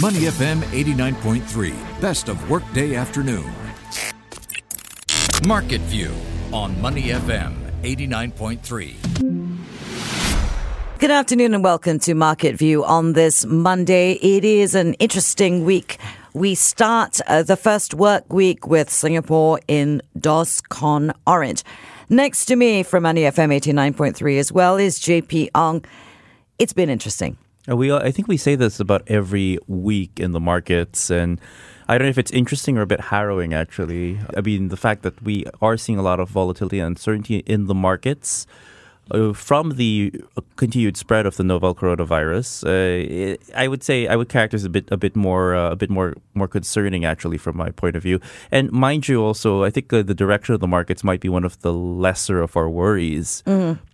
Money FM 89.3, best of workday afternoon. Market View on Money FM 89.3. Good afternoon and welcome to Market View on this Monday. It is an interesting week. We start uh, the first work week with Singapore in DORSCON Orange. Next to me from Money FM 89.3 as well is JP Ong. It's been interesting. We, I think we say this about every week in the markets, and I don't know if it's interesting or a bit harrowing. Actually, I mean the fact that we are seeing a lot of volatility and uncertainty in the markets. Uh, from the continued spread of the novel coronavirus, uh, it, I would say I would characterize a bit a bit more uh, a bit more more concerning actually from my point of view. And mind you, also I think uh, the direction of the markets might be one of the lesser of our worries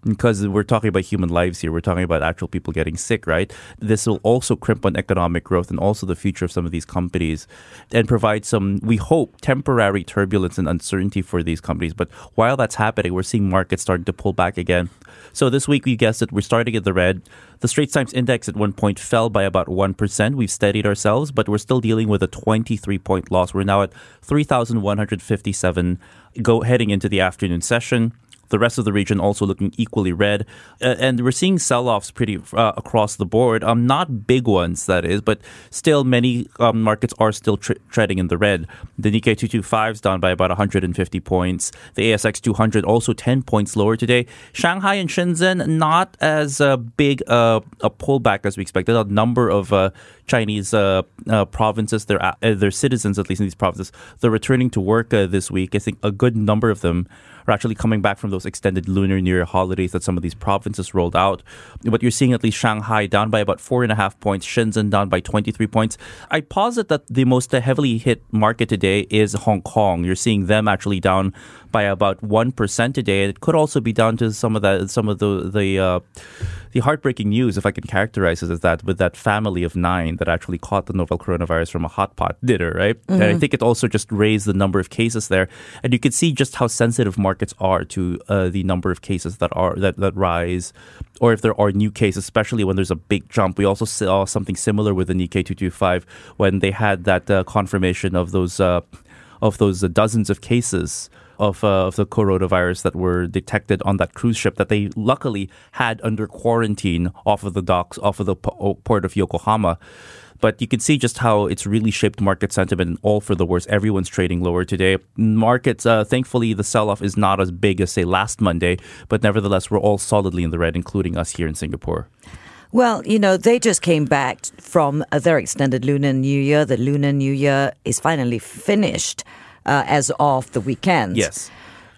because we're talking about human lives here. We're talking about actual people getting sick, right? This will also crimp on economic growth and also the future of some of these companies and provide some, we hope, temporary turbulence and uncertainty for these companies. But while that's happening, we're seeing markets starting to pull back again. So this week, we guessed it, we're starting at the red. The Straits Times Index at one point fell by about 1%. We've steadied ourselves, but we're still dealing with a 23 point loss. We're now at 3,157 go heading into the afternoon session. The rest of the region also looking equally red, uh, and we're seeing sell-offs pretty uh, across the board. Um, not big ones, that is, but still many um, markets are still tr- treading in the red. The Nikkei 225 is down by about 150 points. The ASX 200 also 10 points lower today. Shanghai and Shenzhen not as uh, big uh, a pullback as we expected. A number of uh, Chinese uh, provinces, their their citizens, at least in these provinces, they're returning to work this week. I think a good number of them are actually coming back from those extended Lunar New Year holidays that some of these provinces rolled out. But you're seeing at least Shanghai down by about four and a half points, Shenzhen down by 23 points. I posit that the most heavily hit market today is Hong Kong. You're seeing them actually down by about one percent today. It could also be down to some of that, some of the the uh, the heartbreaking news, if I can characterize it as that, with that family of nine that actually caught the novel coronavirus from a hot pot dinner, right? And I think it also just raised the number of cases there, and you can see just how sensitive markets are to uh, the number of cases that are that that rise, or if there are new cases, especially when there's a big jump. We also saw something similar with the Nikkei 225 when they had that uh, confirmation of those uh, of those uh, dozens of cases of, uh, of the coronavirus that were detected on that cruise ship that they luckily had under quarantine off of the docks, off of the po- port of Yokohama. But you can see just how it's really shaped market sentiment and all for the worse. Everyone's trading lower today. Markets, uh, thankfully, the sell off is not as big as, say, last Monday, but nevertheless, we're all solidly in the red, including us here in Singapore. Well, you know, they just came back from very extended Lunar New Year. The Lunar New Year is finally finished uh, as of the weekend. Yes.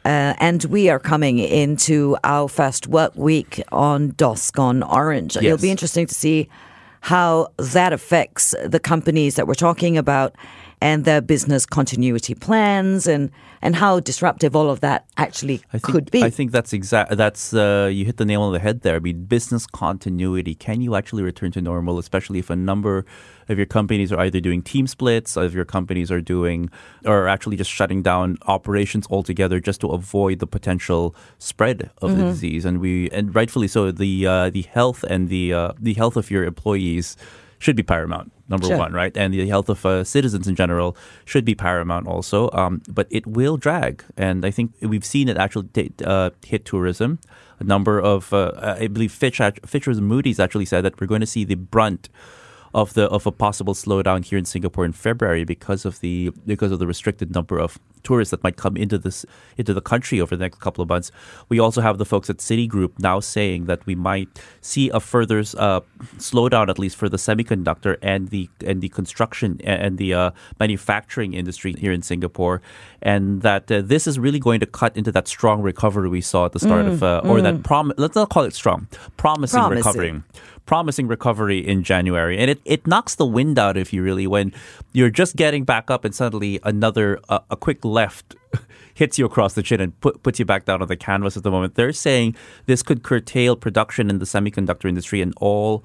Uh, and we are coming into our first work week on DORSCON Orange. It'll be interesting to see how that affects the companies that we're talking about and their business continuity plans and, and how disruptive all of that actually think, could be. I think that's exact. That's uh, you hit the nail on the head there. I mean, business continuity. Can you actually return to normal, especially if a number of your companies are either doing team splits, or if your companies are doing, or actually just shutting down operations altogether, just to avoid the potential spread of Mm-hmm. the disease. And we, and rightfully so, the uh, the health and the uh, the health of your employees should be paramount. Number Sure. one, right? And the health of uh, citizens in general should be paramount also. Um, but it will drag, and I think we've seen it actually t- uh, hit tourism. A number of, uh, I believe, Fitch, act- Fitch and Moody's actually said that we're going to see the brunt of the of a possible slowdown here in Singapore in February because of the because of the restricted number of tourists that might come into this into the country over the next couple of months. We also have the folks at Citigroup now saying that we might see a further uh, slowdown, at least for the semiconductor and the and the construction and the uh, manufacturing industry here in Singapore, and that uh, this is really going to cut into that strong recovery we saw at the start of uh, or that prom. Let's not call it strong, promising, Promising. recovery promising recovery in January. And it, it knocks the wind out, if you really, when you're just getting back up and suddenly another, uh, a quick left hits you across the chin and put, puts you back down on the canvas at the moment. They're saying this could curtail production in the semiconductor industry and all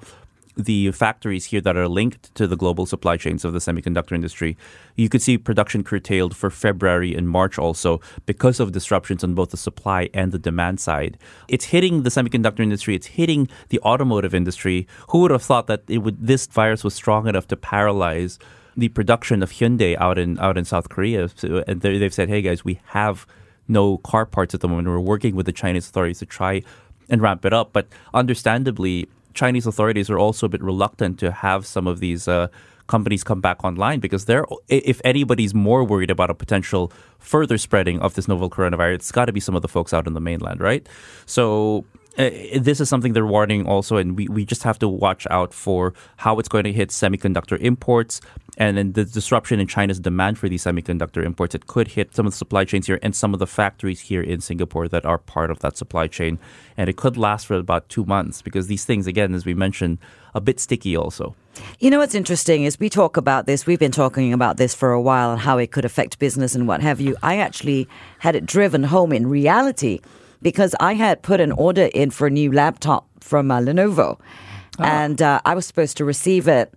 the factories here that are linked to the global supply chains of the semiconductor industry, you could see production curtailed for February and March also because of disruptions on both the supply and the demand side. It's hitting the semiconductor industry, it's hitting the automotive industry. Who would have thought that it would this virus was strong enough to paralyze the production of Hyundai out in out in South Korea? So, and they- they've said, "Hey guys, we have no car parts at the moment. We're working with the Chinese authorities to try and ramp it up." But understandably, Chinese authorities are also a bit reluctant to have some of these uh, companies come back online because they're, if anybody's more worried about a potential further spreading of this novel coronavirus, it's got to be some of the folks out in the mainland, right? So uh, this is something they're warning also, and we, we just have to watch out for how it's going to hit semiconductor imports and then the disruption in China's demand for these semiconductor imports. It could hit some of the supply chains here and some of the factories here in Singapore that are part of that supply chain. And it could last for about two months because these things, again, as we mentioned, a bit sticky also. You know what's interesting is we talk about this. We've been talking about this for a while and how it could affect business and what have you. I actually had it driven home in reality because I had put an order in for a new laptop from uh, Lenovo, and uh, I was supposed to receive it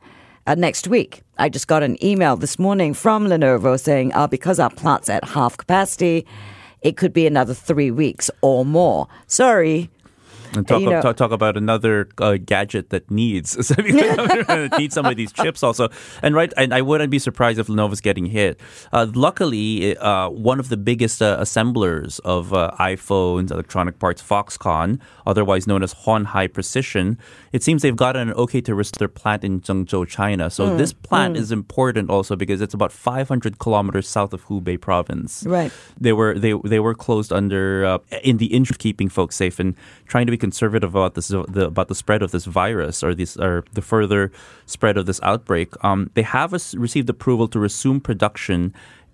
uh, next week. I just got an email this morning from Lenovo saying, uh, because our plant's at half capacity, it could be another three weeks or more. Sorry. And talk, You know- talk, talk about another uh, gadget that needs needs some of these chips also. And right, and I wouldn't be surprised if Lenovo's getting hit. Uh, luckily, uh, one of the biggest uh, assemblers of uh, iPhones, electronic parts, Foxconn, otherwise known as Hon Hai Precision, it seems they've gotten an okay to restart their plant in Zhengzhou, China. So Hmm. this plant is important also because it's about 500 kilometers south of Hubei province. Right. They were they they were closed under uh, in the interest of keeping folks safe and trying to be conservative about this the, about the spread of this virus or this or the further spread of this outbreak. Um, they have received approval to resume production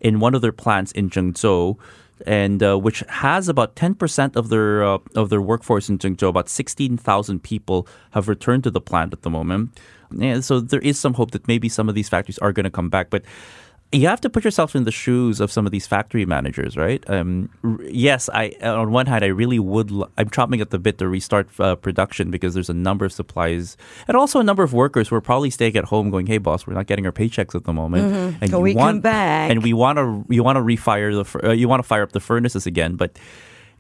in one of their plants in Zhengzhou. And uh, which has about ten percent of their uh, of their workforce in Zhengzhou. About sixteen thousand people have returned to the plant at the moment. Yeah, so there is some hope that maybe some of these factories are going to come back. But you have to put yourself in the shoes of some of these factory managers, right? Um, r- yes, I on one hand I really would. L- I'm chopping at the bit to restart uh, production because there's a number of supplies and also a number of workers who are probably staying at home, going, "Hey, boss, we're not getting our paychecks at the moment, and Can we want come back?" and we want to you want to refire the fur- uh, you want to fire up the furnaces again, but."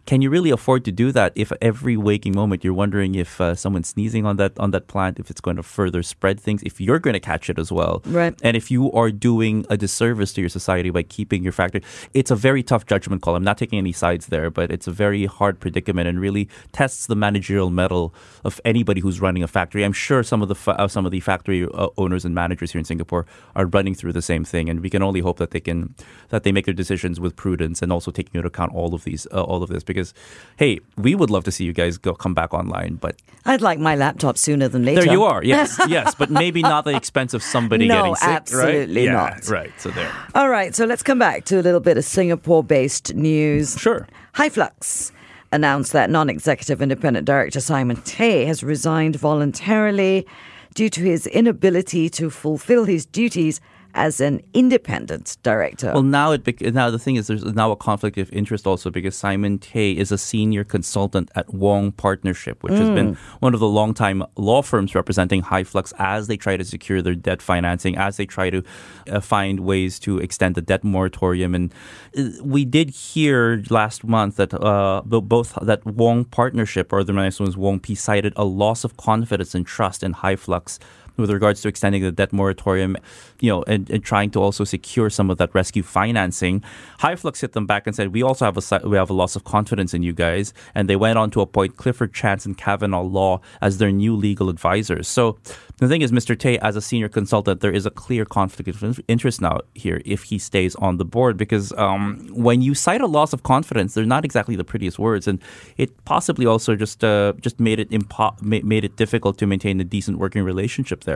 Can you really afford to do that if every waking moment you're wondering if uh, someone's sneezing on that on that plant, if it's going to further spread things, if you're going to catch it as well, Right. and if you are doing a disservice to your society by keeping your factory, it's a very tough judgment call. I'm not taking any sides there, but it's a very hard predicament and really tests the managerial mettle of anybody who's running a factory. I'm sure some of the fa- uh, some of the factory uh, owners and managers here in Singapore are running through the same thing, and we can only hope that they can that they make their decisions with prudence and also taking into account all of these uh, all of this because hey, we would love to see you guys go come back online, but I'd like my laptop sooner than later. there you are. Yes, yes, but maybe not the expense of somebody No, getting sick. right? absolutely Yeah, not. Right. So there. All right, so let's come back to a little bit of Singapore based news. Sure. High Hyflux announced that non executive independent director Simon Tay has resigned voluntarily due to his inability to fulfill his duties as an independent director. Well, now it bec- now the thing is there's now a conflict of interest also because Simon Tay is a senior consultant at Wong Partnership, which has been one of the longtime law firms representing Hyflux as they try to secure their debt financing, as they try to uh, find ways to extend the debt moratorium. And uh, we did hear last month that uh, both that Wong Partnership, or the nice one's Wong P, cited a loss of confidence and trust in Hyflux with regards to extending the debt moratorium, you know, and, and trying to also secure some of that rescue financing. Hyflux hit them back and said, "We also have a we have a loss of confidence in you guys." And they went on to appoint Clifford Chance and Cavenagh Law as their new legal advisors. So the thing is, Mr. Tay, as a senior consultant, there is a clear conflict of interest now here if he stays on the board because um, when you cite a loss of confidence, they're not exactly the prettiest words, and it possibly also just uh, just made it impo- made it difficult to maintain a decent working relationship there.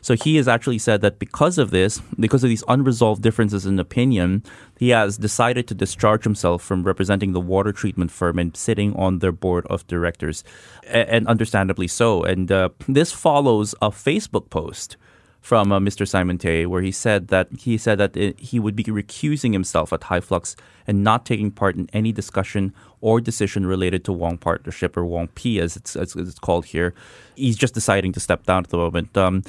So he has actually said that because of this, because of these unresolved differences in opinion, he has decided to discharge himself from representing the water treatment firm and sitting on their board of directors, and understandably so. And uh, this follows a Facebook post from uh, Mr. Simon Tay, where he said that he said that it, he would be recusing himself at Hyflux and not taking part in any discussion or decision related to Wong Partnership or Wong P, as it's, as it's called here. He's just deciding to step down at the moment. Um,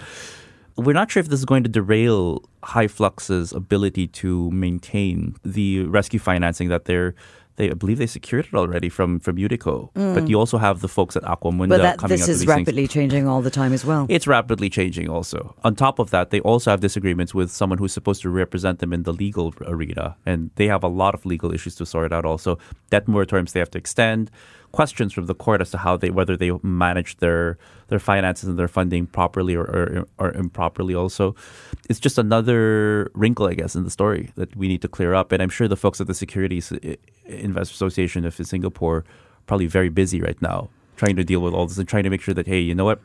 we're not sure if this is going to derail Hyflux's ability to maintain the rescue financing that they're they I believe they secured it already from from Utico. But mm. you also have the folks at Aqua Munda But that, coming this is these things. rapidly changing all the time as well. It's rapidly changing also. On top of that, they also have disagreements with someone who's supposed to represent them in the legal arena. And they have a lot of legal issues to sort out also. Debt moratoriums they have to extend. Questions from the court as to how they whether they manage their their finances and their funding properly or, or, or improperly also. It's just another wrinkle, I guess, in the story that we need to clear up. And I'm sure the folks at the Securities Investor Association of Singapore are probably very busy right now trying to deal with all this and trying to make sure that hey, you know what,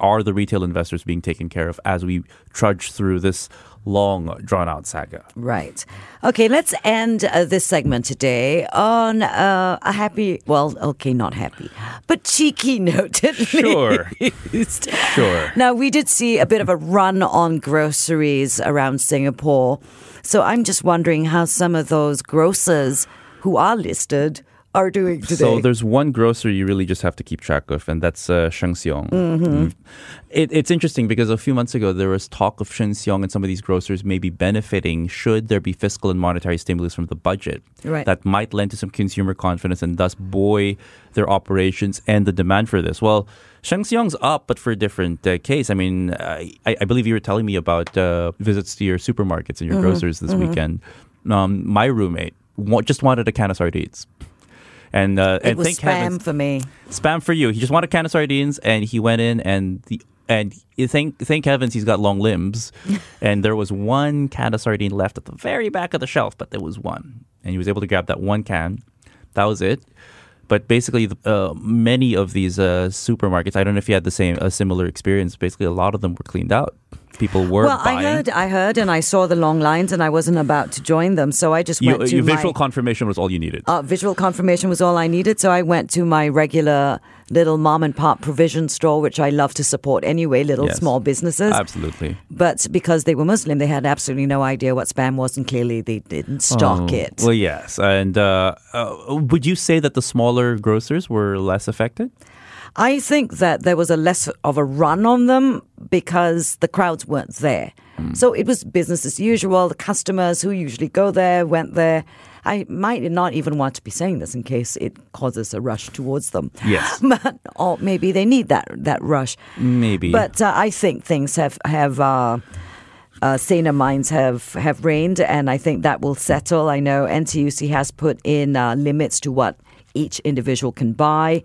are the retail investors being taken care of as we trudge through this long, drawn out saga? Right. Okay, let's end uh, this segment today on uh, a happy, well, okay, not happy, but cheeky note at Sure. least. Sure. Now, we did see a bit of a run on groceries around Singapore. So I'm just wondering how some of those grocers who are listed are doing today. So there's one grocer you really just have to keep track of, and that's uh, Sheng Siong. Mm. It, it's interesting because a few months ago there was talk of Sheng Siong and some of these grocers maybe benefiting should there be fiscal and monetary stimulus from the budget Right. that might lend to some consumer confidence and thus buoy their operations and the demand for this. Well, Sheng Siong's up, but for a different uh, case. I mean, I, I believe you were telling me about uh, visits to your supermarkets and your grocers this weekend. Um, my roommate just wanted a can of sardines. And uh, it and was thank spam heavens, for me. spam for you. He just wanted a can of sardines, and he went in and the and thank thank heavens he's got long limbs, and there was one can of sardine left at the very back of the shelf, but there was one, and he was able to grab that one can. That was it. But basically, the- uh, many of these uh, supermarkets, I don't know if you had the same a similar experience. Basically, a lot of them were cleaned out. People were Well, buying. I heard, I heard, and I saw the long lines, and I wasn't about to join them, so I just You- went to your my visual confirmation was all you needed. uh, visual confirmation was all I needed. So I went to my regular little mom and pop provision store, which I love to support anyway, little Yes. small businesses. Absolutely. But because they were Muslim, they had absolutely no idea what spam was, and clearly they didn't stock Oh, it. Well, yes. And uh, uh, would you say that the smaller grocers were less affected? I think that there was a less of a run on them because the crowds weren't there. Hmm. So it was business as usual. The customers who usually go there went there. I might not even want to be saying this in case it causes a rush towards them. Yes. but or maybe they need that that rush. Maybe. But uh, I think things have have uh, uh, saner minds have have reigned, and I think that will settle. I know NTUC has put in uh, limits to what each individual can buy,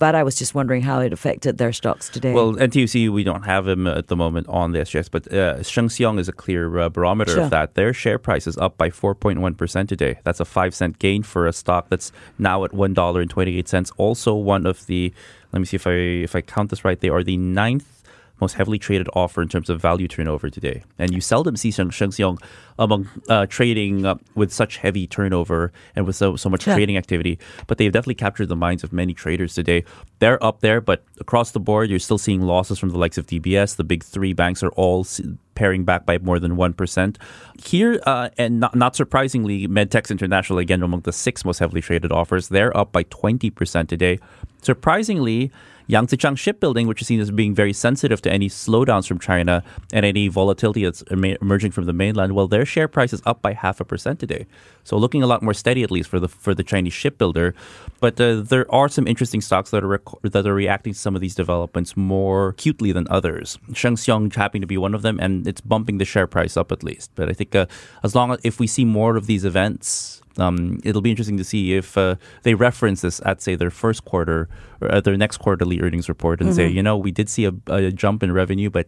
but I was just wondering how it affected their stocks today. Well, NTUC, we don't have them at the moment on the SGX, but uh, Sheng Siong is a clear uh, barometer Sure. of that. Their share price is up by 4.1% today. That's a 5 cent gain for a stock that's now at $1.28. Also, one of the, let me see if I, if I count this right, they are the ninth most heavily traded offer in terms of value turnover today. And you seldom see Sheng, Sheng Siong among uh, trading uh, with such heavy turnover and with so, so much Sure. trading activity. But they've definitely captured the minds of many traders today. They're up there, but across the board, you're still seeing losses from the likes of DBS. The big three banks are all paring back by more than 1%. Here, uh, and not, not surprisingly, Medtecs International, again, among the six most heavily traded offers, they're up by 20% today. Surprisingly, Yangzijiang Shipbuilding, which is seen as being very sensitive to any slowdowns from China and any volatility that's emerging from the mainland, well, their share price is up by half a percent today. So looking a lot more steady, at least for the for the Chinese shipbuilder. But uh, there are some interesting stocks that are rec- that are reacting to some of these developments more acutely than others. Sheng Siong happening to be one of them, and it's bumping the share price up at least. But I think uh, as long as if we see more of these events. Um, it'll be interesting to see if uh, they reference this at, say, their first quarter or at their next quarterly earnings report and say, you know, we did see a, a jump in revenue, but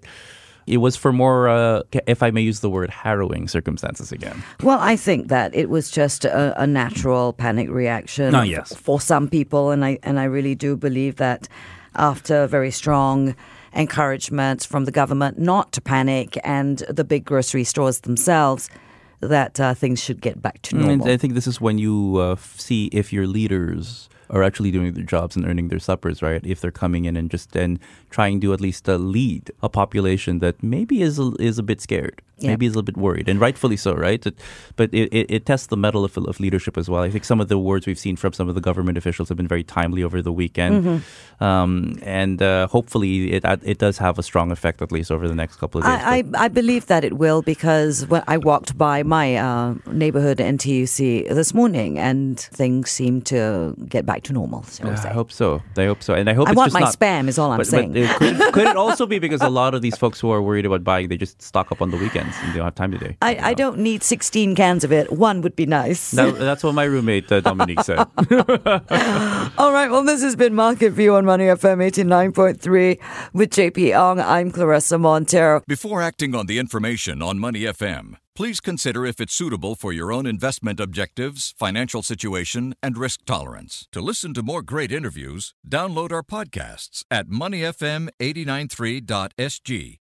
it was for more, uh, if I may use the word, harrowing circumstances again. Well, I think that it was just a, a natural panic reaction Ah, yes. for some people, and I and I really do believe that after very strong encouragement from the government not to panic and the big grocery stores themselves, that uh, things should get back to normal. And. I think this is when you uh, see if your leaders are actually doing their jobs and earning their suppers, right? If they're coming in and just and trying to at least uh, lead a population that maybe is a, is a bit scared, Yeah. maybe is a little bit worried, and rightfully so, right? It- but it, it, it tests the mettle of, of leadership as well. I think some of the words we've seen from some of the government officials have been very timely over the weekend, Mm-hmm. um, and uh, hopefully it it does have a strong effect at least over the next couple of days. I, I, I believe that it will because when I walked by my uh, neighborhood NTUC this morning and things seem to get back to normal. So Yeah, I hope so. I hope so, and I hope I want my not, spam is all I'm but, saying. But it could, could it also be because a lot of these folks who are worried about buying, they just stock up on the weekends and they don't have time today? I, I don't need 16 cans of it. One would be nice. That, that's what my roommate uh, Dominique said. All right. Well, this has been Market View on Money FM 89.3 with JP Ong. I'm Claressa Monteiro. Before acting on the information on Money FM, please consider if it's suitable for your own investment objectives, financial situation, and risk tolerance. To listen to more great interviews, download our podcasts at moneyfm893.sg